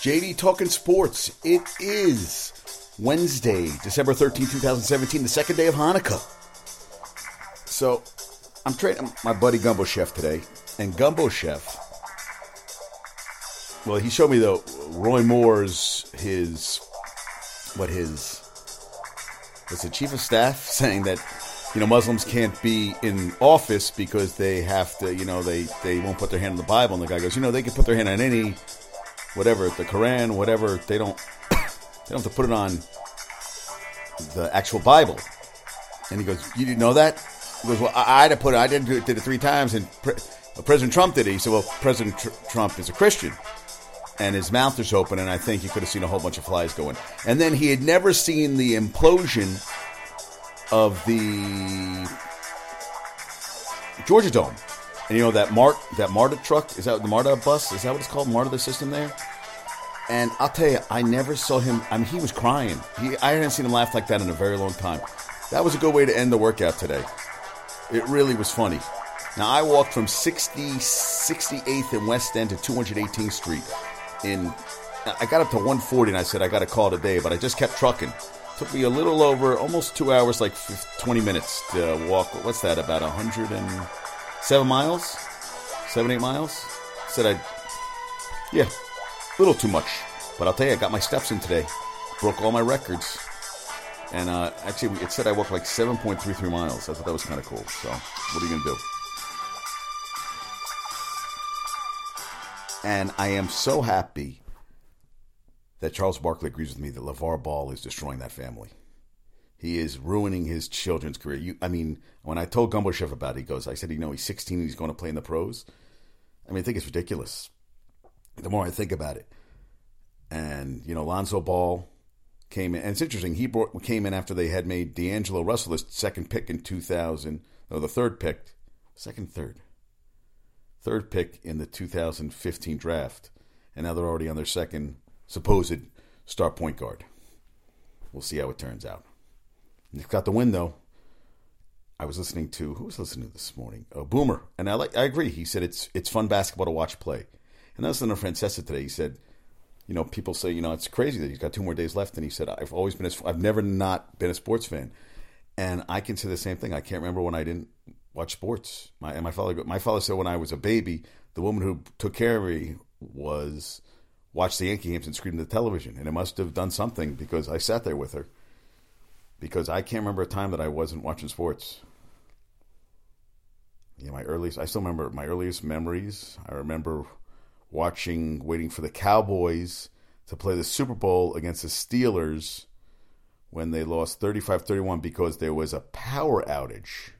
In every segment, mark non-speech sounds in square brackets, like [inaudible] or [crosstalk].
JD Talking Sports. It is Wednesday, December 13, 2017, the second day of Hanukkah. So, I'm training my buddy Gumbo Chef today, and Gumbo Chef, well, he showed me the Roy Moore's his what his was the chief of staff [laughs] saying that you know Muslims can't be in office because they have to you know they they won't put their hand on the Bible, and the guy goes, you know, they can put their hand on any whatever the Quran, whatever they don't [coughs] they don't have to put it on the actual Bible. And he goes, you didn't know that? He goes, well, I, I had to put it. I did, did it three times, and Pre- President Trump did it. He said, well, President Tr- Trump is a Christian and his mouth is open, and I think you could have seen a whole bunch of flies going. And then he had never seen the implosion of the Georgia Dome. And you know that Mart that MARTA truck is that the MARTA bus? Is that what it's called? MARTA the system there. And I'll tell you, I never saw him. I mean, he was crying. He, I hadn't seen him laugh like that in a very long time. That was a good way to end the workout today. It really was funny. Now I walked from 60, 68th and West End to 218th Street in I got up to 140 and I said I got to call today, but I just kept trucking. Took me a little over almost two hours, like 20 minutes to walk. What's that? About 107 miles, seven eight miles. Said I, yeah, a little too much. But I'll tell you, I got my steps in today. Broke all my records. And uh, actually, it said I walked like 7.33 miles. I thought that was kind of cool. So, what are you going to do? And I am so happy that Charles Barkley agrees with me that LeVar Ball is destroying that family. He is ruining his children's career. You, I mean, when I told Gumbo about it, he goes, I said, you know, he's 16 and he's going to play in the pros. I mean, I think it's ridiculous. The more I think about it. And, you know, Lonzo Ball came in. And it's interesting. He brought, came in after they had made D'Angelo Russell the second pick in 2000, no, the third pick, second, third, third pick in the 2015 draft. And now they're already on their second supposed star point guard. We'll see how it turns out. They've got the win though. I was listening to who was listening to this morning? Oh, Boomer, and I like. I agree. He said it's it's fun basketball to watch play. And I was listening to Francesa today. He said, you know, people say, you know, it's crazy that he's got two more days left. And he said, I've always been, a, I've never not been a sports fan, and I can say the same thing. I can't remember when I didn't watch sports. My and my father, my father said when I was a baby, the woman who took care of me was watched the Yankee games and screamed at the television, and it must have done something because I sat there with her. Because I can't remember a time that I wasn't watching sports. Yeah, my earliest, I still remember my earliest memories. I remember watching, waiting for the Cowboys to play the Super Bowl against the Steelers when they lost 35 31 because there was a power outage.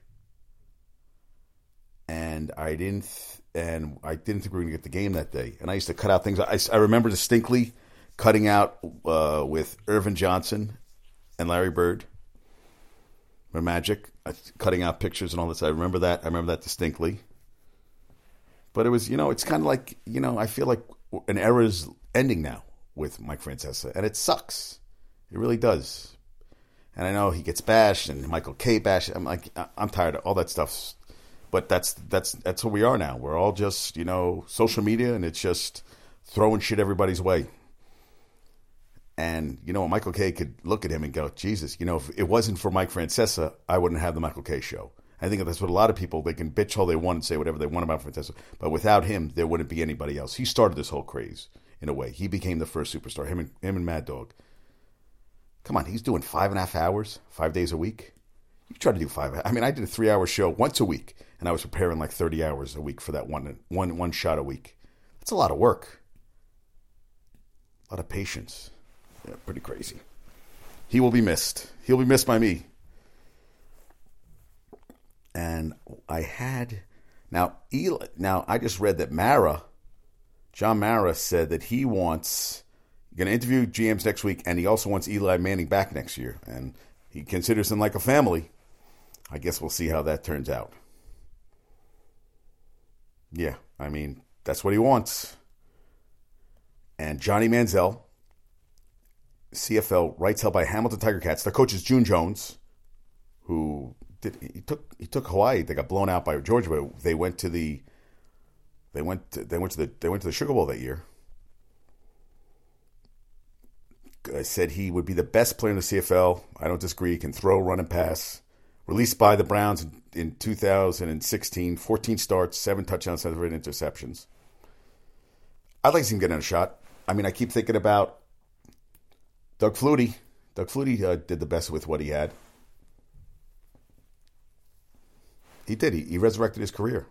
And I didn't and I didn't think we were going to get the game that day. And I used to cut out things. I, I remember distinctly cutting out uh, with Earvin Johnson and Larry Bird, or Magic, uh, cutting out pictures and all this. I remember that. I remember that distinctly. But it was, you know, it's kind of like, you know, I feel like an era is ending now with Mike Francesa, and it sucks. It really does. And I know he gets bashed and Michael Kay bashed. I'm like, I'm tired of all that stuff but that's that's that's who we are now. We're all just you know social media, and it's just throwing shit everybody's way. And you know, Michael Kay could look at him and go, "Jesus, you know, if it wasn't for Mike Francesa, I wouldn't have the Michael Kay show." I think that's what a lot of people they can bitch all they want and say whatever they want about Francesa, but without him, there wouldn't be anybody else. He started this whole craze in a way. He became the first superstar. Him and him and Mad Dog. Come on, he's doing five and a half hours, five days a week. You try to do five. I mean, I did a three-hour show once a week and I was preparing like 30 hours a week for that one one one shot a week. That's a lot of work. A lot of patience. Yeah, pretty crazy. He will be missed. He'll be missed by me. And I had now Eli, now I just read that Mara John Mara said that he wants going to interview GMs next week and he also wants Eli Manning back next year and he considers them like a family. I guess we'll see how that turns out. Yeah, I mean, that's what he wants. And Johnny Manziel, CFL, rights held by Hamilton Tiger Cats. Their coach is June Jones, who did he took he took Hawaii. They got blown out by Georgia, but they went to the they went to, they went to the they went to the Sugar Bowl that year. uh, said he would be the best player in the CFL. I don't disagree. He can throw, run, and pass. Released by the Browns in, in 2016, 14 starts, seven touchdowns, seven interceptions. I'd like to see him get a shot. I mean, I keep thinking about Doug Flutie. Doug Flutie uh, did the best with what he had. He did. He, he resurrected his career.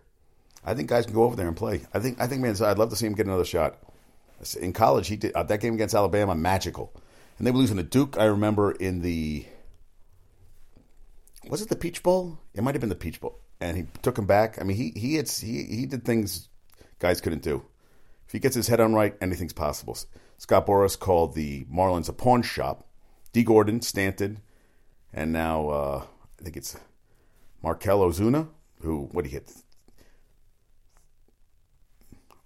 I think guys can go over there and play. I think. I think, man, I'd love to see him get another shot. In college, he did uh, that game against Alabama, magical, and they were losing to Duke. I remember in the was it the Peach Bowl? It might have been the Peach Bowl, and he took him back. I mean, he he had, he he did things guys couldn't do. If he gets his head on right, anything's possible. Scott Boras called the Marlins a pawn shop. Dee Gordon, Stanton, and now uh, I think it's Marcell Ozuna, who what he hit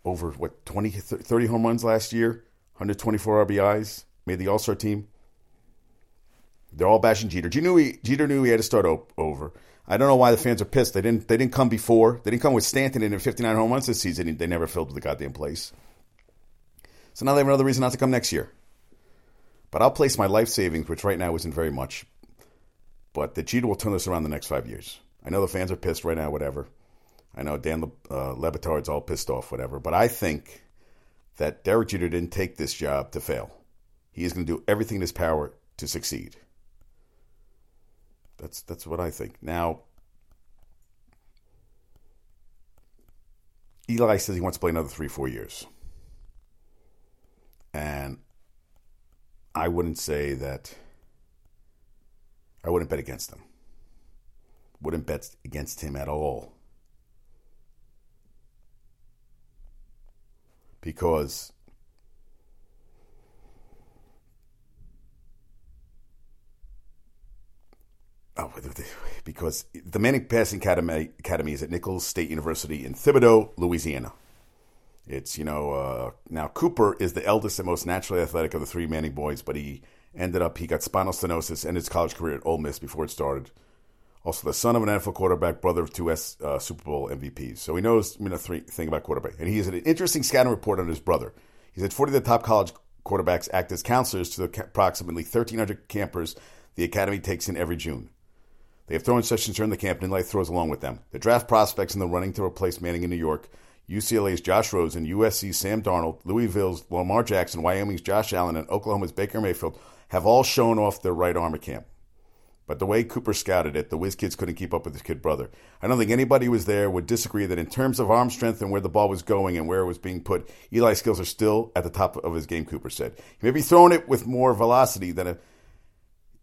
over what 20 30 home runs last year, 124 RBIs, made the All-Star team. They're all bashing Jeter. Jeter knew he, Jeter knew he had to start over. I don't know why the fans are pissed. They didn't. They didn't come before. They didn't come with Stanton in 59 home runs this season. They never filled the goddamn place. So now they have another reason not to come next year. But I'll place my life savings, which right now isn't very much. But the Jeter will turn this around the next five years. I know the fans are pissed right now, whatever. I know Dan uh, Le Batard's all pissed off, whatever. But I think that Derek Jeter didn't take this job to fail. He is going to do everything in his power to succeed. That's that's what I think. Now, Eli says he wants to play another three, four years. And I wouldn't say that I wouldn't bet against him. Wouldn't bet against him at all. Because Oh, because the Manning Passing Academy, Academy is at Nicholls State University in Thibodaux, Louisiana. It's, you know, uh, now Cooper is the eldest and most naturally athletic of the three Manning boys, but he ended up, he got spinal stenosis and his college career at Ole Miss before it started. Also, the son of an NFL quarterback, brother of two S, uh, Super Bowl MVPs. So he knows you know, three thing about quarterback. And he has an interesting scouting report on his brother. He said 40 of the top college quarterbacks act as counselors to the approximately 1,300 campers the academy takes in every June. They have throwing sessions during the camp, and Life throws along with them. The draft prospects in the running to replace Manning in New York, UCLA's Josh Rosen, USC's Sam Darnold, Louisville's Lamar Jackson, Wyoming's Josh Allen, and Oklahoma's Baker Mayfield have all shown off their right arm at camp. But the way Cooper scouted it, the whiz kids couldn't keep up with his kid brother. I don't think anybody who was there would disagree that in terms of arm strength and where the ball was going and where it was being put, Eli's skills are still at the top of his game, Cooper said. He may be throwing it with more velocity than a,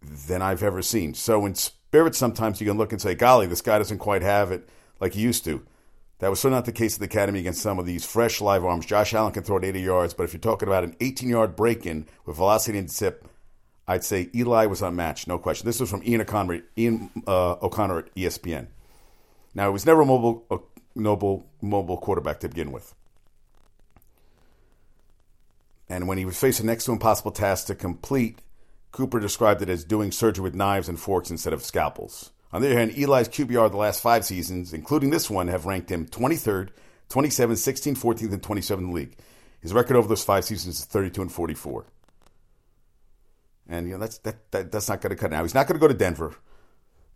than I've ever seen. So in spirit, sometimes you can look and say, golly, this guy doesn't quite have it like he used to. That was certainly not the case at the Academy against some of these fresh live arms. Josh Allen can throw it 80 yards, but if you're talking about an 18 yard break in with velocity and zip, I'd say Eli was unmatched, no question. This was from Ian O'Connor, Ian uh, O'Connor at ESPN. Now, he was never a mobile, a noble, mobile quarterback to begin with. And when he was facing next to impossible tasks to complete, Cooper described it as doing surgery with knives and forks instead of scalpels. On the other hand, Eli's QBR the last five seasons, including this one, have ranked him 23rd, 27th, 16th, 14th, and 27th in the league. His record over those five seasons is 32 and 44. And you know that's that, that that's not going to cut now. He's not going to go to Denver.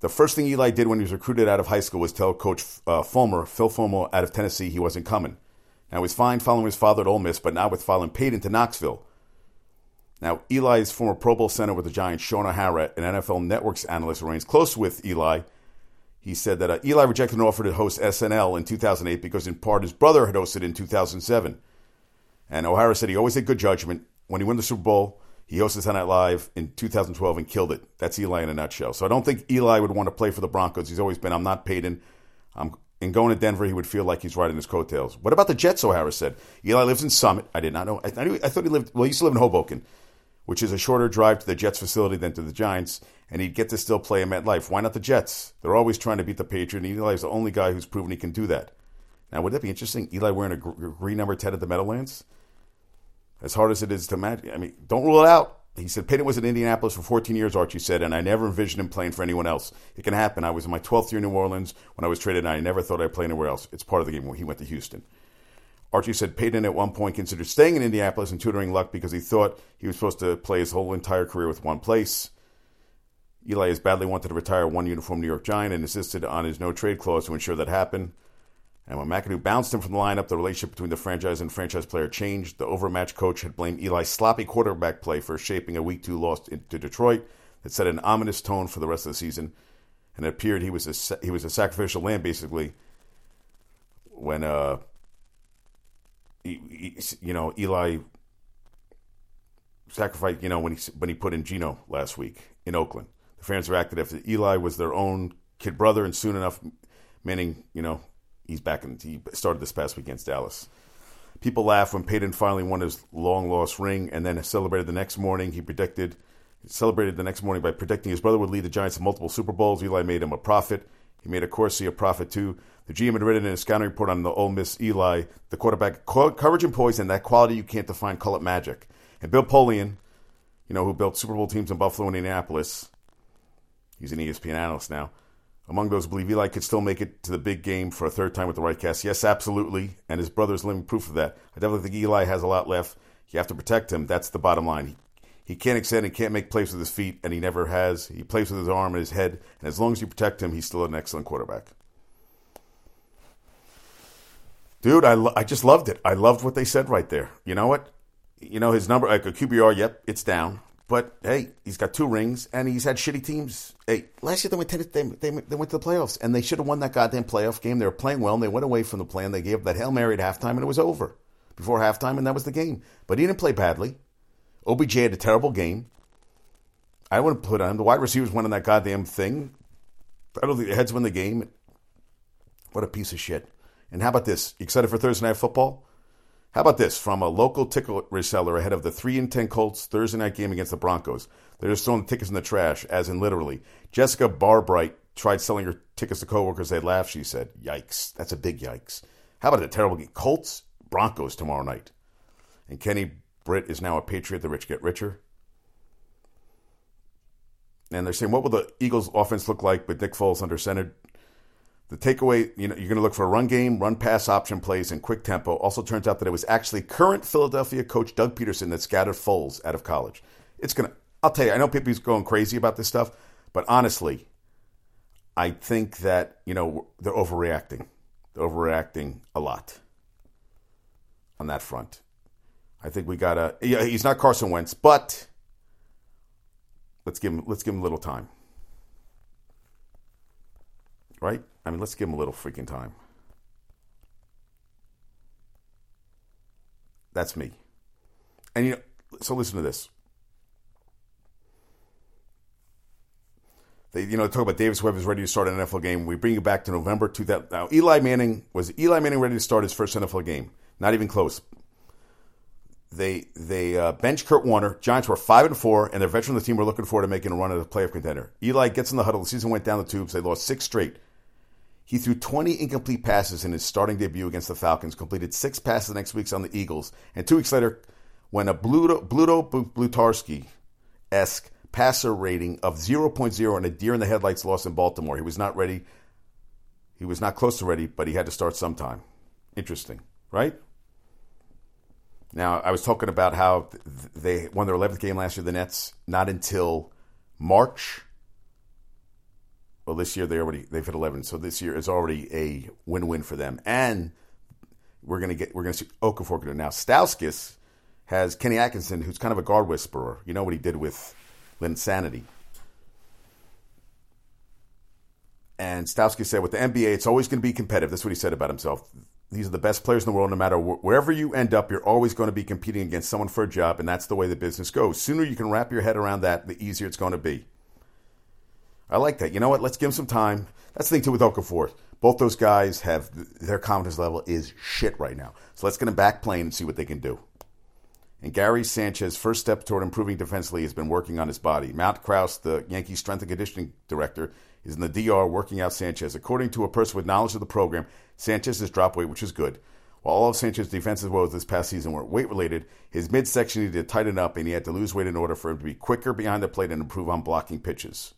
The first thing Eli did when he was recruited out of high school was tell Coach uh, Fulmer, Phil Fulmer, out of Tennessee, he wasn't coming. Now he's fine following his father at Ole Miss, but not with following Peyton to Knoxville. Now, Eli's former Pro Bowl center with the Giants, Shaun O'Hara, an NFL Network's analyst, remains close with Eli. He said that uh, Eli rejected an offer to host SNL in 2008 because, in part, his brother had hosted in 2007. And O'Hara said he always had good judgment. When he won the Super Bowl, he hosted Saturday Live in 2012 and killed it. That's Eli in a nutshell. So I don't think Eli would want to play for the Broncos. He's always been, I'm not Peyton. I'm in going to Denver, he would feel like he's riding his coattails. What about the Jets? O'Hara said. Eli lives in Summit. I did not know. I, I, knew, I thought he lived. Well, he used to live in Hoboken which is a shorter drive to the Jets facility than to the Giants, and he'd get to still play at MetLife. Why not the Jets? They're always trying to beat the Patriots, and Eli's the only guy who's proven he can do that. Now, would that be interesting? Eli wearing a green number 10 at the Meadowlands? As hard as it is to imagine. I mean, don't rule it out. He said, Peyton was in Indianapolis for 14 years, Archie said, and I never envisioned him playing for anyone else. It can happen. I was in my 12th year in New Orleans when I was traded, and I never thought I'd play anywhere else. It's part of the game when he went to Houston. Archie said Peyton at one point considered staying in Indianapolis and tutoring Luck because he thought he was supposed to play his whole entire career with one place. Eli has badly wanted to retire one uniform New York Giant and insisted on his no trade clause to ensure that happened. And when McAdoo bounced him from the lineup, the relationship between the franchise and franchise player changed. The overmatched coach had blamed Eli's sloppy quarterback play for shaping a week two loss to Detroit that set an ominous tone for the rest of the season. And it appeared he was a he was a sacrificial lamb basically when uh you know Eli sacrificed you know when he when he put in Geno last week in Oakland. The fans reacted after Eli was their own kid brother, and soon enough, Manning you know he's back in. He started this past week against Dallas. People laugh when Peyton finally won his long lost ring and then celebrated the next morning. He predicted, celebrated the next morning by predicting his brother would lead the Giants to multiple Super Bowls. Eli made him a prophet. He made Accorsi a prophet too. The GM had written in a scouting report on the Ole Miss Eli, the quarterback, coverage and poise, and that quality you can't define, call it magic. And Bill Polian, you know, who built Super Bowl teams in Buffalo and Indianapolis, he's an ESPN analyst now, among those believe Eli could still make it to the big game for a third time with the right cast. Yes, absolutely. And his brother's living proof of that. I definitely think Eli has a lot left. You have to protect him. That's the bottom line. He, can't extend and can't make plays with his feet, and he never has. He plays with his arm and his head. And as long as you protect him, he's still an excellent quarterback. Dude, I, lo- I just loved it. I loved what they said right there. You know what? You know, his number, like a QBR, yep, it's down. But hey, he's got two rings and he's had shitty teams. Hey, last year they went to, they, they, they went to the playoffs and they should have won that goddamn playoff game. They were playing well and they went away from the plan. They gave up that Hail Mary at halftime and it was over before halftime and that was the game. But he didn't play badly. OBJ had a terrible game. I wouldn't put on the wide receivers on that goddamn thing. I don't think the heads win the game. What a piece of shit. And how about this? You excited for Thursday night football? How about this from a local ticket reseller ahead of the 3 and 10 Colts Thursday night game against the Broncos? They're just throwing the tickets in the trash, as in literally. Jessica Barbright tried selling her tickets to coworkers. They laughed. She said, Yikes. That's a big yikes. How about a terrible game? Colts, Broncos tomorrow night. And Kenny Britt is now a Patriot. The rich get richer. And they're saying, what will the Eagles' offense look like with Nick Foles under center? The takeaway, you know, you're going to look for a run game, run pass option plays, and quick tempo. Also turns out that it was actually current Philadelphia coach Doug Pederson that scattered Foles out of college. It's going to, I'll tell you, I know people's going crazy about this stuff, but honestly, I think that, you know, they're overreacting. They're overreacting a lot on that front. I think we got to, yeah, he's not Carson Wentz, but let's give him, let's give him a little time. Right? I mean, let's give him a little freaking time. That's me. And you know, so listen to this. They, you know, talk about Davis Webb is ready to start an NFL game. We bring you back to November 2000. Now, Eli Manning was Eli Manning ready to start his first NFL game? Not even close. They they uh, bench Kurt Warner. Giants were five and four, and their veteran of the team were looking forward to making a run at a playoff contender. Eli gets in the huddle. The season went down the tubes. They lost six straight. He threw 20 incomplete passes in his starting debut against the Falcons, completed six passes the next week on the Eagles, and two weeks later, when a Bluto, Bluto Blutarsky esque passer rating of 0.0 and a deer in the headlights loss in Baltimore, he was not ready. He was not close to ready, but he had to start sometime. Interesting, right? Now, I was talking about how they won their 11th game last year, the Nets, not until March well, this year they already they've hit 11, so this year is already a win-win for them. And we're gonna get we're gonna see Okafor do now. Stauskas has Kenny Atkinson, who's kind of a guard whisperer. You know what he did with Linsanity. And Stauskas said, with the NBA, it's always going to be competitive. That's what he said about himself. These are the best players in the world. No matter wh- wherever you end up, you're always going to be competing against someone for a job, and that's the way the business goes. Sooner you can wrap your head around that, the easier it's going to be. I like that. You know what? Let's give him some time. That's the thing too with Okafor. Both those guys have their confidence level is shit right now. So let's get them back playing and see what they can do. And Gary Sanchez's first step toward improving defensively has been working on his body. Matt Krause, the Yankees strength and conditioning director, is in the DR working out Sanchez. According to a person with knowledge of the program, Sanchez has dropped weight, which is good. While all of Sanchez's defensive woes this past season were weight related, his midsection needed to tighten up and he had to lose weight in order for him to be quicker behind the plate and improve on blocking pitches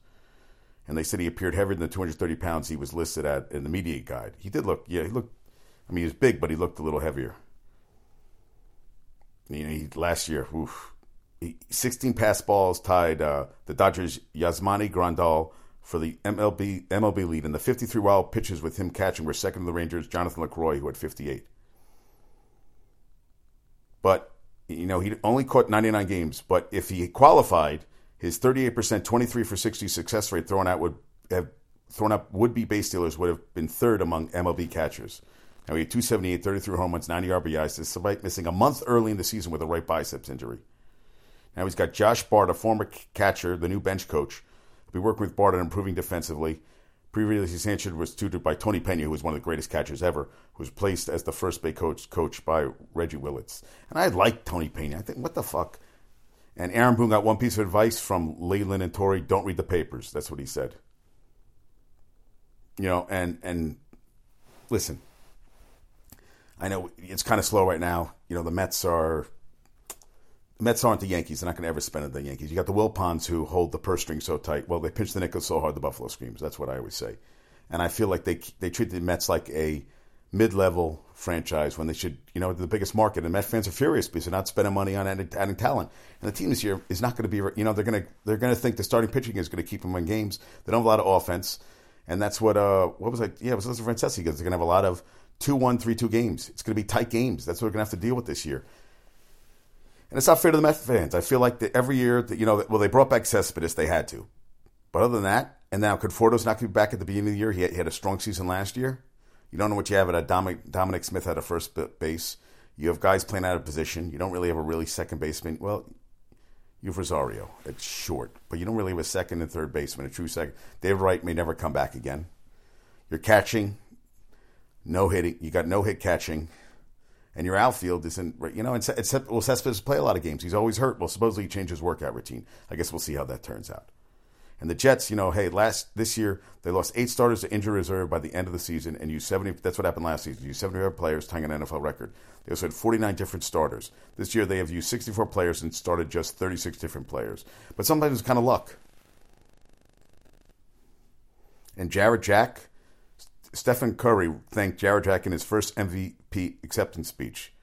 and they said he appeared heavier than the 230 pounds he was listed at in the media guide. He did look, yeah, he looked. I mean, he was big, but he looked a little heavier. You know, he, last year, oof, he, 16 pass balls tied uh, the Dodgers' Yasmani Grandal for the MLB MLB lead, and the 53 wild pitches with him catching were second to the Rangers' Jonathan Lucroy, who had 58. But you know, he only caught 99 games. But if he qualified, his 38%, 23 for 60 success rate thrown out would have thrown up would be base stealers would have been third among MLB catchers. Now he had 278, 33 home runs, 90 RBIs, despite missing a month early in the season with a right biceps injury. Now he's got Josh Bard, a former catcher, the new bench coach. Be working with Bard on improving defensively. Previously, Sanchez was tutored by Tony Pena, who was one of the greatest catchers ever, who was placed as the first base coach, coach by Reggie Willits. And I like Tony Pena. I think, what the fuck? And Aaron Boone got one piece of advice from Leyland and Torre don't read the papers. That's what he said. You know, and, and listen, I know it's kind of slow right now. You know, the Mets are the Mets aren't the Yankees. They're not going to ever spend at the Yankees. You got the Wilpons who hold the purse string so tight. Well, they pinch the nickel so hard the Buffalo screams. That's what I always say. And I feel like they they treat the Mets like a mid-level franchise when they should, you know, the biggest market. And Met fans are furious because they're not spending money on adding, adding talent. And the team this year is not going to be, you know, they're going to they're going to think the starting pitching is going to keep them in games. They don't have a lot of offense, and that's what uh what was like? Yeah, it was Listen Francesa because they're going to have a lot of two one three two games. It's going to be tight games. That's what we're going to have to deal with this year. And it's not fair to the Mets fans. I feel like that every year, that, you know, well, they brought back Cespedes, they had to. But other than that, and now Conforto's not going to be back at the beginning of the year. He had, he had, a strong season last year. You don't know what you have at Dominic, Dominic Smith at a first base. You have guys playing out of position. You don't really have a really second baseman. Well, you have Rosario. It's short, but you don't really have a second and third baseman, a true second. Dave Wright may never come back again. You're catching, no hitting. You got no hit catching and your outfield isn't, you know, except, well, Cespedes play a lot of games. He's always hurt. Well, supposedly he changed his workout routine. I guess we'll see how that turns out. And the Jets, you know, hey, last this year they lost eight starters to injury reserve by the end of the season, and used seventy. That's what happened last season. Used seventy-five players, tying an NFL record. They also had forty-nine different starters. This year they have used sixty-four players and started just thirty-six different players. But sometimes it's kind of luck. And Jarrett Jack, Stephen Curry thanked Jarrett Jack in his first MVP acceptance speech.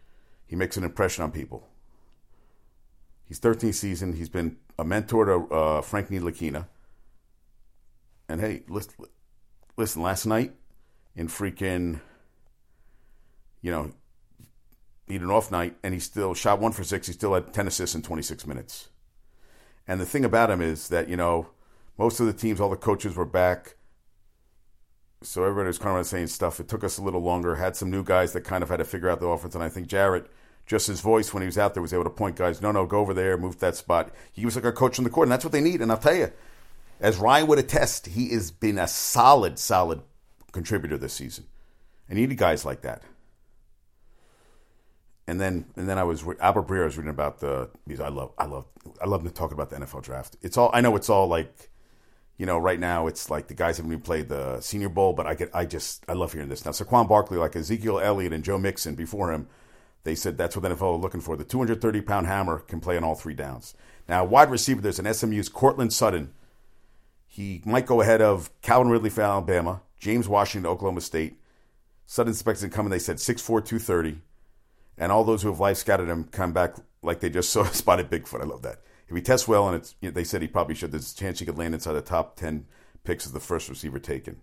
He makes an impression on people. He's 13th season. He's been a mentor to uh, Frank Ntilikina. And hey, listen, listen, last night in freaking, you know, he had an off night and he still shot one for six. He still had 10 assists in 26 minutes. And the thing about him is that, you know, most of the teams, all the coaches were back so everybody was kind of saying stuff. It took us a little longer. Had some new guys that kind of had to figure out the offense, and I think Jarrett, just his voice when he was out there, was able to point guys. No, no, go over there, move that spot. He was like a coach on the court, and that's what they need. And I'll tell you, as Ryan would attest, he has been a solid, solid contributor this season, and you need guys like that. And then, and then I was Albert Breer. I was reading about the. I love, I love, I love to talk about the NFL draft. It's all I know. It's all like you know, right now it's like the guys haven't even played the Senior Bowl, but I get, I just, I love hearing this. Now, Saquon Barkley, like Ezekiel Elliott and Joe Mixon before him, they said that's what the NFL are looking for. The 230 pound hammer can play on all three downs. Now, wide receiver, there's an SMU's Courtland Sutton. He might go ahead of Calvin Ridley for Alabama, James Washington, Oklahoma State. Sutton expects to come, and they said 6'4, 230. And all those who have life scattered him come back like they just [laughs] saw spotted Bigfoot. I love that. If he tests well, and it's, you know, they said he probably should, there's a chance he could land inside the top 10 picks as the first receiver taken.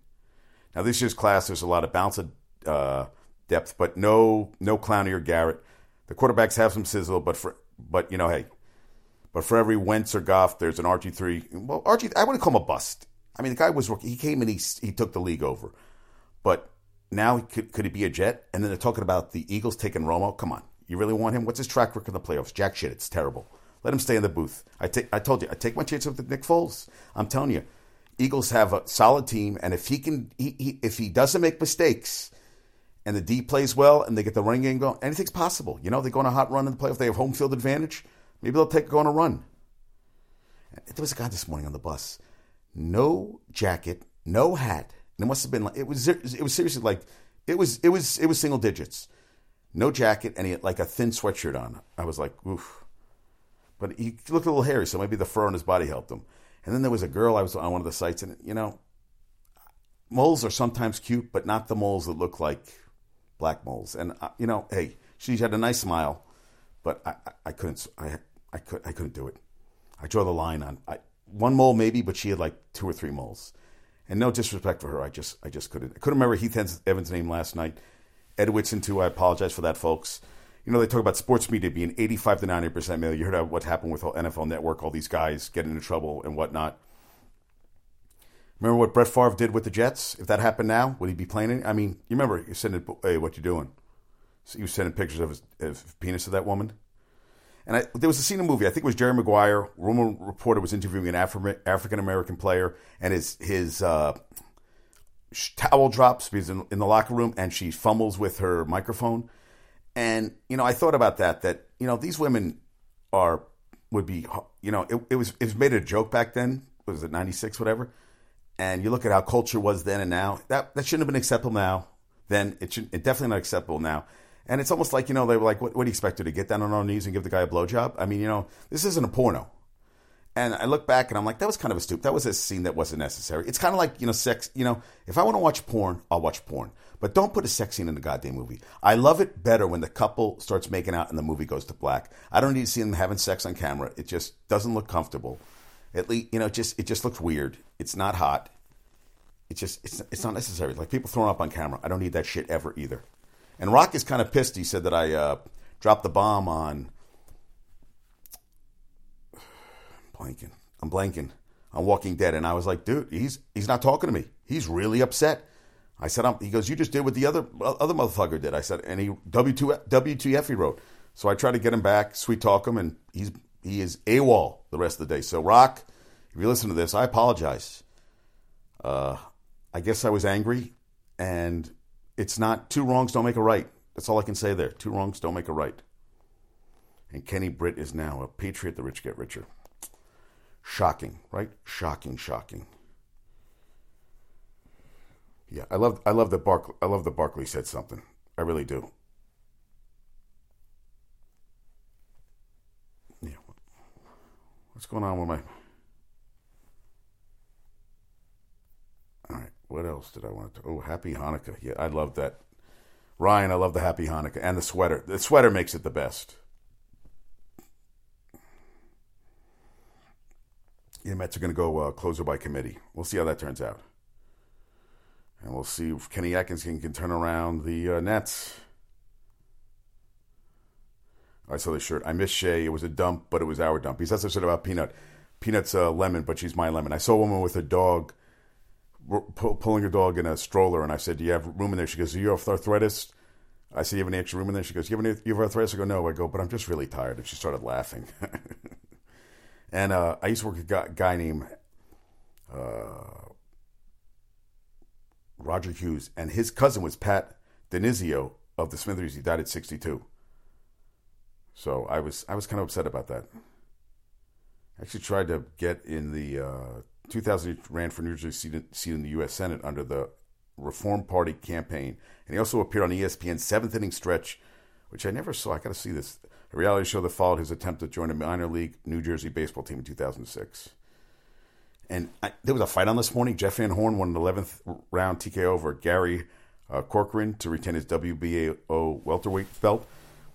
Now, this year's class, there's a lot of bounce uh, depth, but no no Clowney or Garrett. The quarterbacks have some sizzle, but for but you know, hey, but for every Wentz or Goff, there's an RG three. Well, RG, I wouldn't call him a bust. I mean, the guy was he came and he he took the league over, but now could could he be a Jet? And then they're talking about the Eagles taking Romo. Come on, you really want him? What's his track record in the playoffs? Jack shit. It's terrible. Let him stay in the booth. I take. I told you. I take my chance with Nick Foles. I'm telling you, Eagles have a solid team, and if he can, he, he, if he doesn't make mistakes, and the D plays well, and they get the running game going, anything's possible. You know, they go on a hot run in the playoff. They have home field advantage. Maybe they'll take go on a run. There was a guy this morning on the bus, no jacket, no hat, and it must have been like it was. It was seriously like it was. It was. It was single digits. No jacket, and he had like a thin sweatshirt on. I was like, oof. But he looked a little hairy, so maybe the fur on his body helped him. And then there was a girl I was on one of the sites, and you know, moles are sometimes cute, but not the moles that look like black moles. And uh, you know, hey, she had a nice smile, but I, I, couldn't. I, I could. I couldn't do it. I draw the line on I, one mole maybe, but she had like two or three moles. And no disrespect for her, I just I just couldn't. I couldn't remember Heath Evans' name last night. Ed Whitson too. I apologize for that, folks. You know they talk about sports media being 85 to 90 percent male. You heard what happened with NFL Network, all these guys getting into trouble and whatnot. Remember what Brett Favre did with the Jets? If that happened now, would he be playing it? I mean, you remember you sending, hey, what you doing? So he was sending pictures of his, of penis to that woman. And I, there was a scene in the movie. I think it was Jerry Maguire. Rumor reporter was interviewing an Afri- African American player, and his his uh, towel drops because in, in the locker room, and she fumbles with her microphone. And you know, I thought about that. That you know, these women are would be. You know, it, it was it was made a joke back then. Was it ninety six, whatever? And you look at how culture was then and now. That that shouldn't have been acceptable now. Then it should it definitely not acceptable now. And it's almost like, you know, they were like, what, what do you expect her to get down on her knees and give the guy a blowjob? I mean, you know, this isn't a porno. And I look back and I'm like, that was kind of a stupid. That was a scene that wasn't necessary. It's kind of like, you know, sex. You know, if I want to watch porn, I'll watch porn. But don't put a sex scene in the goddamn movie. I love it better when the couple starts making out and the movie goes to black. I don't need to see them having sex on camera. It just doesn't look comfortable. At least, you know, it just it just looks weird. It's not hot. It's just it's it's not necessary. Like people throwing up on camera. I don't need that shit ever either. And Rock is kind of pissed. He said that I uh, dropped the bomb on. Blanking. I'm blanking on Walking Dead, and I was like, dude, he's he's not talking to me. He's really upset. I said, I'm, he goes, you just did what the other other motherfucker did. I said, and he W two WTF he wrote. So I tried to get him back, sweet talk him, and he's he is AWOL the rest of the day. So Rock, if you listen to this, I apologize. Uh, I guess I was angry, and it's not two wrongs don't make a right. That's all I can say there. Two wrongs don't make a right. And Kenny Britt is now a patriot. The rich get richer. Shocking, right? Shocking, shocking. Yeah, I love I love that Bark I love that Barkley said something. I really do. Yeah. What's going on with my All right, what else did I want to? Oh, Happy Hanukkah. Yeah, I love that. Ryan, I love the Happy Hanukkah and the sweater. The sweater makes it the best. The Mets are going to go uh, closer by committee. We'll see how that turns out. And we'll see if Kenny Atkinson can turn around the uh, Nets. I saw this shirt. I miss Shay. It was a dump, but it was our dump. He says I said about Peanut. Peanut's a lemon, but she's my lemon. I saw a woman with a dog pulling a dog in a stroller, and I said, "Do you have room in there?" She goes, "Do you have arthritis?" I said, "You have any extra room in there?" She goes, "You have any you have arthritis?" I go, "No." I go, "But I'm just really tired." And she started laughing. [laughs] and uh, I used to work with a guy, named uh, Roger Hughes, and his cousin was Pat DiNizio of the Smithers. He died at 62. So I was I was kind of upset about that. I actually tried to get in the uh, 2000, ran for New Jersey seat, seat in the U.S. Senate under the Reform Party campaign. And he also appeared on ESPN's seventh inning stretch, which I never saw. I got to see this. A reality show that followed his attempt to join a minor league New Jersey baseball team in 2006. And I, there was a fight on this morning. Jeff Van Horn won an 11th round TKO over Gary uh, Corcoran to retain his WBO welterweight belt.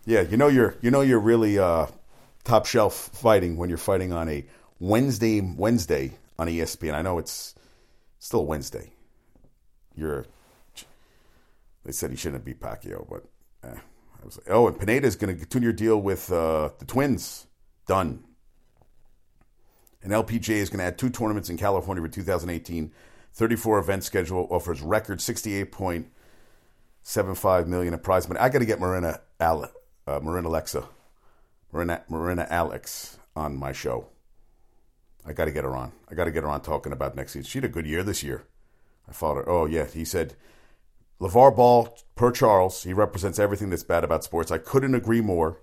Yeah, you know you're you know you're really uh, top shelf fighting when you're fighting on a Wednesday Wednesday on ESPN. I know it's still Wednesday. You're. They said he shouldn't beat Pacquiao, but eh. I was like, oh, and Pineda is going to continue your deal with uh, the Twins. Done. And LPGA is going to add two tournaments in California for 2018. 34 event schedule offers record 68.75 million in prize money. I got to get Marina, Ale, uh, Marina Alexa, Marina, Marina Alex on my show. I got to get her on. I got to get her on talking about next season. She had a good year this year. I followed her. Oh, yeah. He said, LeVar Ball, per Charles, he represents everything that's bad about sports. I couldn't agree more.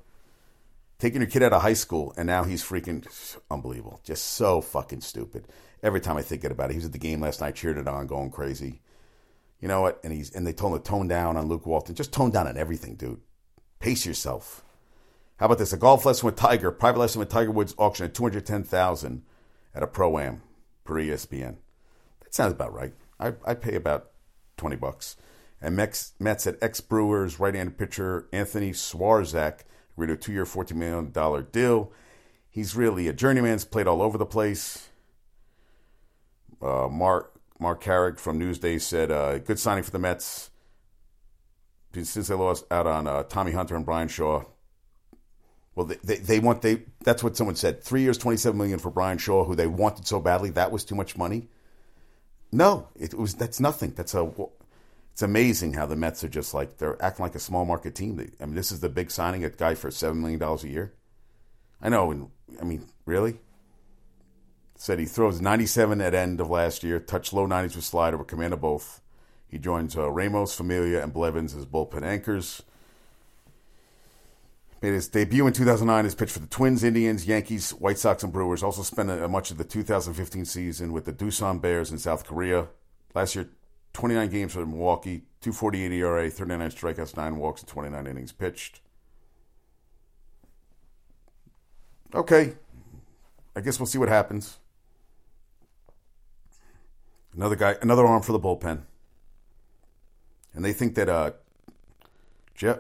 Taking your kid out of high school, and now he's freaking unbelievable. Just so fucking stupid. Every time I think about it, he was at the game last night, cheered it on, going crazy. You know what? And he's and they told him to tone down on Luke Walton. Just tone down on everything, dude. Pace yourself. How about this? A golf lesson with Tiger, private lesson with Tiger Woods auction at two hundred ten thousand at a pro am per ESPN. That sounds about right. I I pay about twenty bucks. And Mets, Mets at ex Brewers right handed pitcher Anthony Swarzak agreed to a two-year, $14 million deal. He's really a journeyman. He's played all over the place. Uh, Mark Marc Carig from Newsday said, uh, good signing for the Mets. Since they lost out on uh, Tommy Hunter and Bryan Shaw. Well, they, they, they, want they that's what someone said. Three years, twenty seven million for Bryan Shaw, who they wanted so badly. That was too much money. No, it was that's nothing. That's a it's amazing how the Mets are just like they're acting like a small market team. I mean, this is the big signing, a guy for seven million dollars a year. I know, and I mean, really? Said he throws 97 at end of last year, touched low 90s with slider, with command of both. He joins uh, Ramos, Familia, and Blevins as bullpen anchors. Made his debut in 2009 as pitched for the Twins, Indians, Yankees, White Sox, and Brewers. Also spent a, a much of the 2015 season with the Doosan Bears in South Korea. Last year, 29 games for Milwaukee, 248 ERA, 39 strikeouts, 9 walks, and 29 innings pitched. Okay. I guess we'll see what happens. Another guy, another arm for the bullpen. And they think that uh,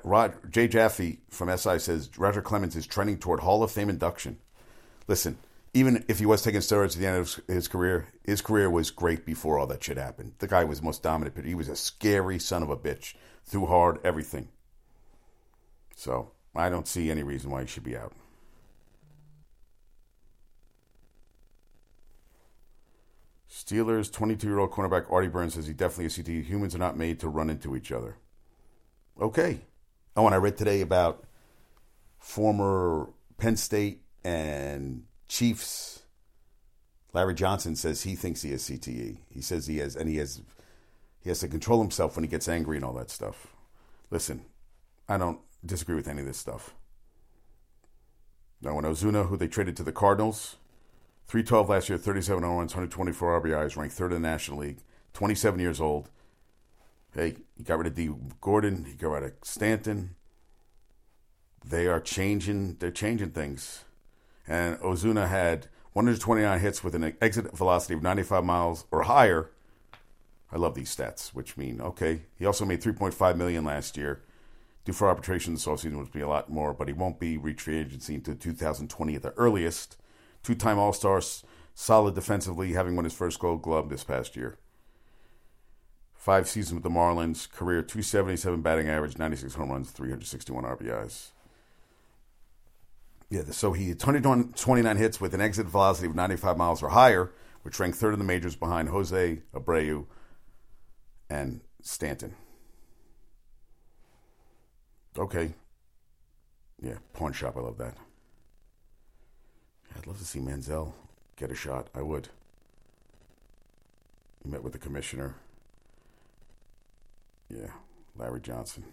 Rod, Jay Jaffe from SI says Roger Clemens is trending toward Hall of Fame induction. Listen, even if he was taking steroids at the end of his career, his career was great before all that shit happened. The guy was the most dominant pitcher. He was a scary son of a bitch. Threw hard, everything. So I don't see any reason why he should be out. Steelers 22 year old cornerback Artie Burns says he definitely is CTE. Humans are not made to run into each other. Okay. Oh, and I read today about former Penn State and Chiefs. Larry Johnson says he thinks he has CTE. He says he has, and he has, he has to control himself when he gets angry and all that stuff. Listen, I don't disagree with any of this stuff. Now, when Ozuna, who they traded to the Cardinals, 312 last year, 37 runs, 124 RBIs, ranked third in the National League, 27 years old. Hey, he got rid of Dee Gordon, he got rid of Stanton. They are changing, they're changing things. And Ozuna had 129 hits with an exit velocity of 95 miles or higher. I love these stats, which mean okay. He also made 3.5 million last year. Due for arbitration this offseason would be a lot more, but he won't be reach free agency until 2020 at the earliest two time All Stars, solid defensively, having won his first gold glove this past year. Five seasons with the Marlins, career 277 batting average, 96 home runs, 361 RBIs. Yeah, so he had 29 hits with an exit velocity of 95 miles or higher, which ranked third in the majors behind Jose Abreu and Stanton. Okay. Yeah, pawn shop. I love that. I'd love to see Manziel get a shot. I would. He met with the commissioner. Yeah, Larry Johnson.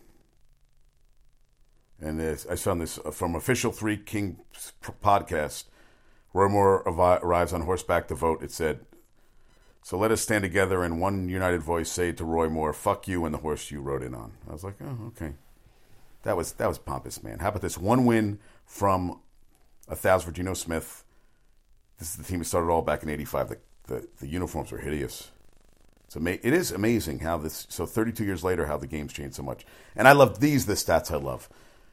And I found this uh, from Official Three Kings podcast. Roy Moore arrives on horseback to vote. It said, "So let us stand together in one united voice, say to Roy Moore, fuck you and the horse you rode in on." I was like, "Oh, okay." That was that was pompous, man. How about this one win from a thousand for Geno Smith. This is the team that started all back in '85. The, the, the uniforms were hideous. It's ama- it is amazing how this. So 32 years later, how the game's changed so much. And I love these. The stats I love.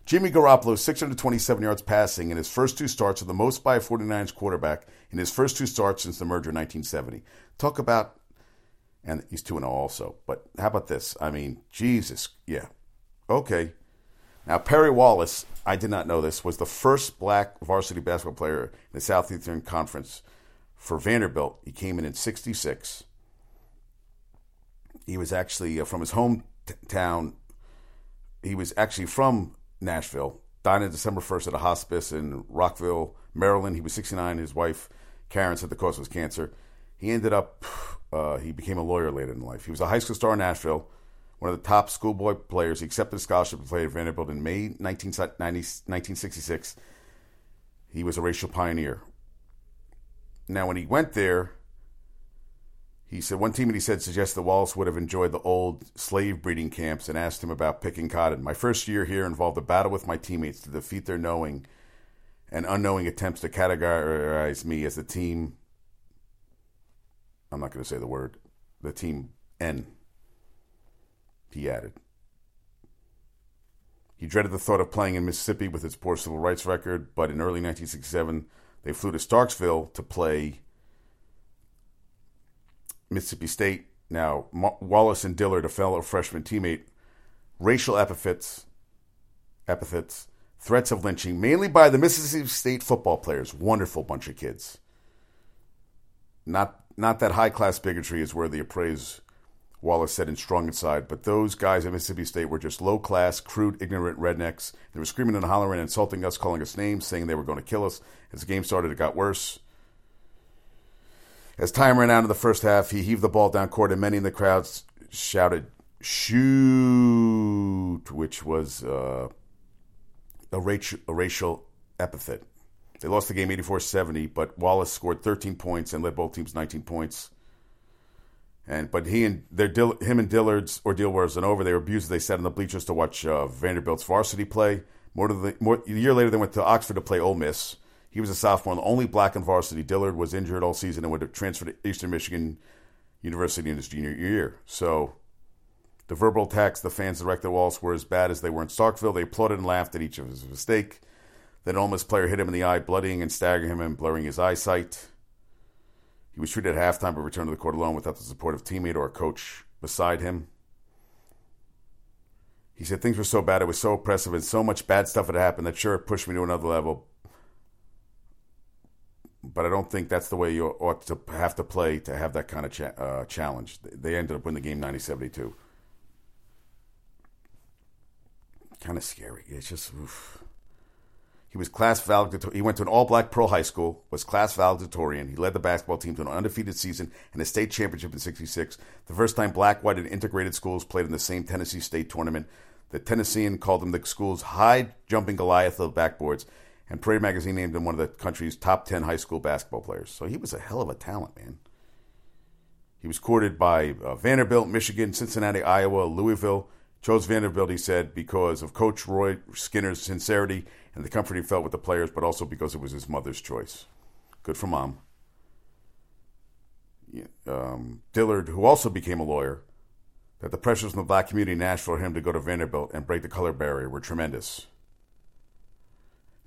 Jimmy Garoppolo, 627 yards passing in his first two starts, are the most by a 49ers quarterback in his first two starts since the merger in 1970. Talk about, and he's 2 0 also. But how about this? I mean, Jesus, yeah. Okay. Now, Perry Wallace, I did not know this, was the first black varsity basketball player in the Southeastern Conference for Vanderbilt. He came in in 66. He was actually uh, from his hometown. He was actually from Nashville. Died on December 1st at a hospice in Rockville, Maryland. He was 69. His wife, Karen, said the cause was cancer. He ended up, uh, he became a lawyer later in life. He was a high school star in Nashville one of the top schoolboy players. He accepted a scholarship to play at Vanderbilt in May 1966. He was a racial pioneer. Now, when he went there, he said one teammate he said suggested that Wallace would have enjoyed the old slave breeding camps and asked him about picking cotton. My first year here involved a battle with my teammates to defeat their knowing and unknowing attempts to categorize me as the team. I'm not going to say the word. The team N he added. He dreaded the thought of playing in Mississippi with its poor civil rights record, but in early 1967, they flew to Starkville to play Mississippi State. Now, Wallace and Dillard, a fellow freshman teammate, racial epithets, epithets, threats of lynching, mainly by the Mississippi State football players. Wonderful bunch of kids. Not not that high class bigotry is where the appraise Wallace said in Strong Inside, but those guys at Mississippi State were just low class, crude, ignorant rednecks. They were screaming and hollering, insulting us, calling us names, saying they were going to kill us. As the game started, it got worse. As time ran out in the first half, he heaved the ball down court, and many in the crowds shouted, Shoot, which was uh, a, racial, a racial epithet. They lost the game 84 70, but Wallace scored 13 points and led both teams 19 points. And but he and their him and Dillard's ordeal wasn't over. They were abused. They sat in the bleachers to watch uh, Vanderbilt's varsity play. More, the, more a year later, they went to Oxford to play Ole Miss. He was a sophomore, the only black in varsity. Dillard was injured all season and would have transferred to Eastern Michigan University in his junior year. So the verbal attacks the fans directed at Wallace were as bad as they were in Starkville. They applauded and laughed at each of his mistake. Then an player hit him in the eye, bloodying and staggering him and blurring his eyesight. He was treated at halftime but returned to the court alone without the support of teammate or a coach beside him. He said things were so bad, it was so oppressive, and so much bad stuff had happened that sure it pushed me to another level but I don't think that's the way you ought to have to play to have that kind of cha- uh, challenge. They ended up winning the game 90-72. Kind of scary. It's just oof. He was class valedictorian. He went to an all-black Pearl High School. Was class valedictorian. He led the basketball team to an undefeated season and a state championship in '66. The first time black, white, and integrated schools played in the same Tennessee State tournament. The Tennessean called him the school's high jumping Goliath of backboards and Parade Magazine named him one of the country's top 10 high school basketball players. So he was a hell of a talent, man. He was courted by uh, Vanderbilt, Michigan, Cincinnati, Iowa, Louisville. Chose Vanderbilt, he said, because of Coach Roy Skinner's sincerity and the comfort he felt with the players, but also because it was his mother's choice. Good for mom. Um, Dillard, who also became a lawyer, that the pressures from the black community in Nashville for him to go to Vanderbilt and break the color barrier were tremendous.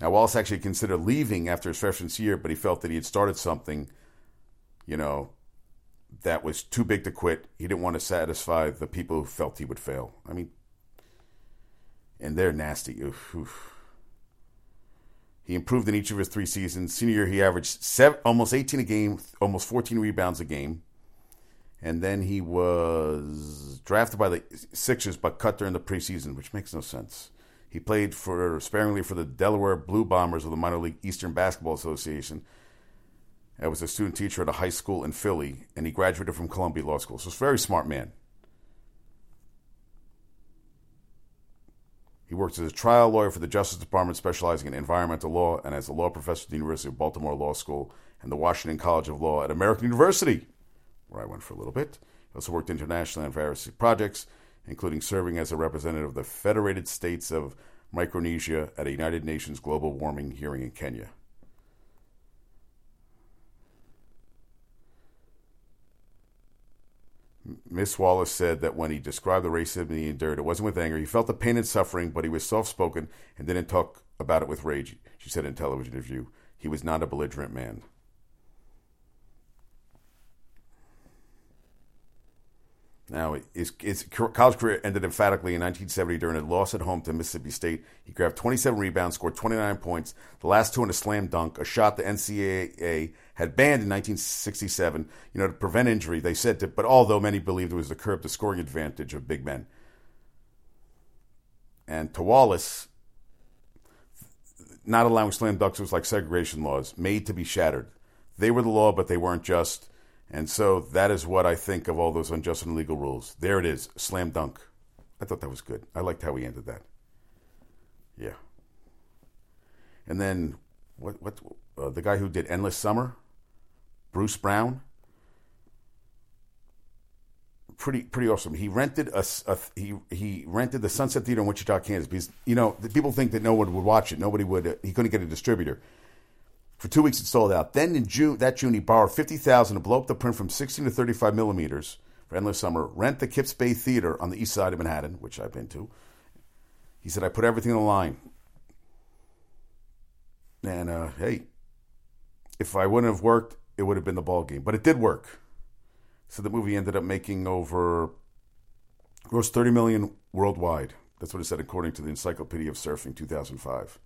Now, Wallace actually considered leaving after his freshman year, but he felt that he had started something, you know, that was too big to quit. He didn't want to satisfy the people who felt he would fail. I mean, and they're nasty. Oof, oof. He improved in each of his three seasons. Senior year, he averaged seven, almost 18 a game, almost 14 rebounds a game. And then he was drafted by the Sixers, but cut during the preseason, which makes no sense. He played for sparingly for the Delaware Blue Bombers of the minor league Eastern Basketball Association. I was a student teacher at a high school in Philly, and he graduated from Columbia Law School. So he's a very smart man. He works as a trial lawyer for the Justice Department, specializing in environmental law, and as a law professor at the University of Baltimore Law School and the Washington College of Law at American University, where I went for a little bit. He also worked internationally on various projects, including serving as a representative of the Federated States of Micronesia at a United Nations global warming hearing in Kenya. Miss Wallace said that when he described the racism he endured, it wasn't with anger. He felt the pain and suffering, but he was soft spoken and didn't talk about it with rage, she said in a television interview. He was not a belligerent man. Now, his, his, college career ended emphatically in 1970 during a loss at home to Mississippi State. He grabbed 27 rebounds, scored 29 points, the last two in a slam dunk, a shot the NCAA had banned in 1967, you know, to prevent injury. They said, to, but although many believed it was to curb the scoring advantage of big men. And to Wallace, not allowing slam dunks was like segregation laws, made to be shattered. They were the law, but they weren't just and so that is what I think of all those unjust and illegal rules. There it is, slam dunk. I thought that was good. I liked how he ended that. Yeah. And then what? What? Uh, the guy who did Endless Summer, Bruce Brown. Pretty, pretty awesome. He rented a, a, he he rented the Sunset Theater in Wichita, Kansas. Because you know people think that no one would watch it. Nobody would. Uh, he couldn't get a distributor. For two weeks, it sold out. Then in June, that June, he borrowed fifty thousand to blow up the print from sixteen to thirty-five millimeters for Endless Summer. Rent the Kips Bay Theater on the east side of Manhattan, which I've been to. He said, I put everything on the line. And uh, hey, if I wouldn't have worked, it would have been the ball game. But it did work. So the movie ended up making over gross 30 million worldwide. That's what it said according to the Encyclopedia of Surfing 2005.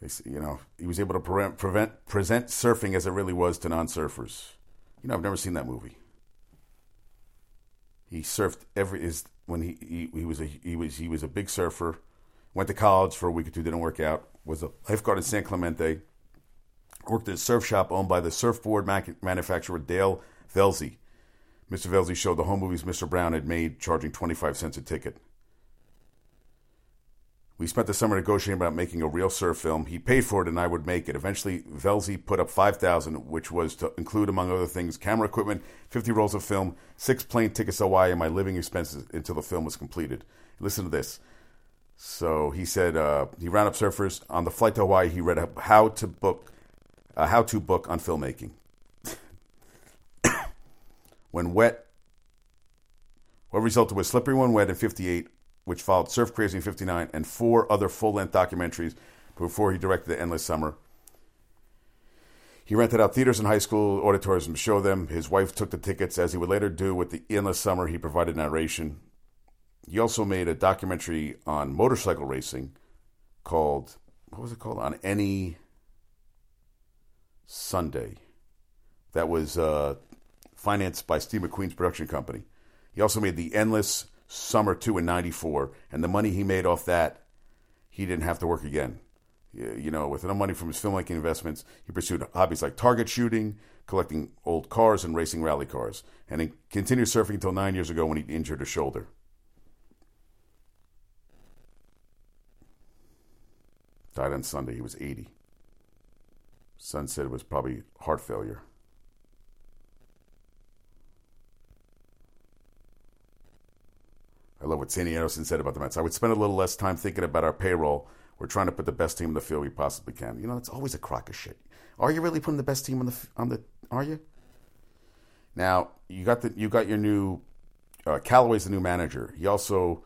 You know, he was able to prevent, prevent, present surfing as it really was to non-surfers. You know, I've never seen that movie. He surfed every is when he, he, he was a he was he was a big surfer. Went to college for a week or two, didn't work out. Was a lifeguard in San Clemente. Worked at a surf shop owned by the surfboard manufacturer Dale Velzy. Mr. Velzy showed the home movies Mr. Brown had made, charging 25 cents a ticket. We spent the summer negotiating about making a real surf film. He paid for it and I would make it. Eventually, Velzy put up 5000 which was to include, among other things, camera equipment, 50 rolls of film, six plane tickets to Hawaii, and my living expenses until the film was completed. Listen to this. So he said uh, he ran up surfers. On the flight to Hawaii, he read a how to book, a how-to book on filmmaking. [coughs] when wet, what resulted was Slippery When Wet in 58, which followed Surf Crazy in 59, and four other full length documentaries before he directed The Endless Summer. He rented out theaters in high school auditoriums to show them. His wife took the tickets, as he would later do with The Endless Summer. He provided narration. He also made a documentary on motorcycle racing called, what was it called? On Any Sunday. That was uh, financed by Steve McQueen's production company. He also made The Endless Summer 2 in 94. And the money he made off that, he didn't have to work again. You know, with enough money from his filmmaking investments, he pursued hobbies like target shooting, collecting old cars, and racing rally cars. And he continued surfing until nine years ago when he injured a shoulder. Died on Sunday. He was 80. Son said it was probably heart failure. I love what Sandy Alderson said about the Mets. I would spend a little less time thinking about our payroll. We're trying to put the best team in the field we possibly can. You know, it's always a crock of shit. Are you really putting the best team on the on the? Are you? Now you got the you got your new uh, Callaway's the new manager. He also,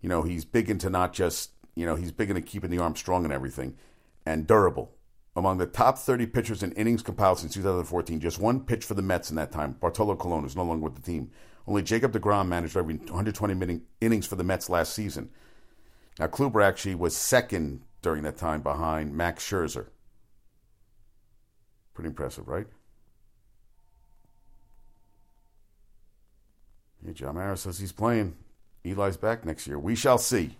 you know, he's big into not just you know he's big into keeping the arm strong and everything, and durable. Among the top 30 pitchers in innings compiled since 2014, just one pitch for the Mets in that time. Bartolo Colon is no longer with the team. Only Jacob DeGrom managed every 120 innings for the Mets last season. Now, Kluber actually was second during that time behind Max Scherzer. Pretty impressive, right? Hey, John Mara says he's playing. Eli's back next year. We shall see.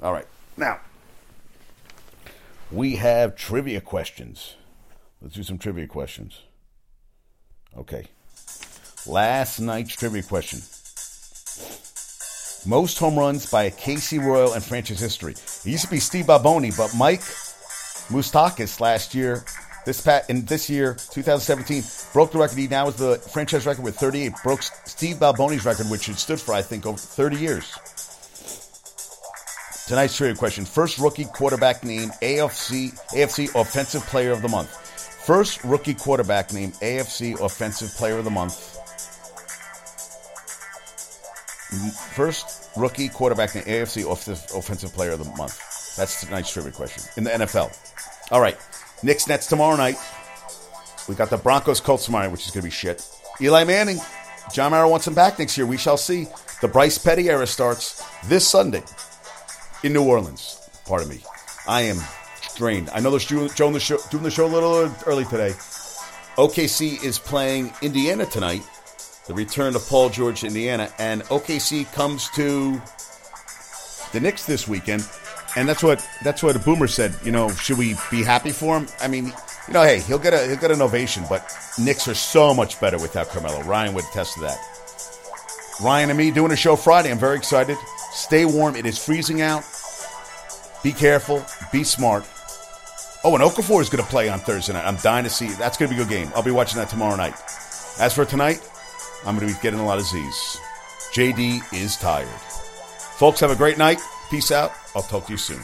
All right. Now, we have trivia questions. Let's do some trivia questions. Okay. Last night's trivia question. Most home runs by a KC Royal in franchise history. It used to be Steve Balboni, but Mike Moustakas last year, this pat in this year, 2017, broke the record. He now is the franchise record with 38. Broke Steve Balboni's record, which had stood for I think over 30 years. Tonight's trivia question: First rookie quarterback named AFC AFC Offensive Player of the Month. First rookie quarterback named AFC Offensive Player of the Month. First rookie quarterback in the AFC Offensive Player of the Month. That's tonight's trivia question in the NFL. All right, Knicks Nets tomorrow night. We got the Broncos Colts tomorrow, which is going to be shit. Eli Manning, John Mara wants him back next year. We shall see. The Bryce Petty era starts this Sunday in New Orleans. Pardon me. I am drained. I know they're doing the show, doing the show a little early today. OKC is playing Indiana tonight the return of Paul George, Indiana, and OKC comes to the Knicks this weekend, and that's what that's what a boomer said. You know, should we be happy for him? I mean, you know, hey, he'll get a he'll get an ovation, but Knicks are so much better without Carmelo. Ryan would attest to that. Ryan and me doing a show Friday. I'm very excited. Stay warm. It is freezing out. Be careful. Be smart. Oh, and Okafor is going to play on Thursday night. I'm dying to see. That's going to be a good game. I'll be watching that tomorrow night. As for tonight, I'm going to be getting a lot of Z's. JD is tired. Folks, have a great night. Peace out. I'll talk to you soon.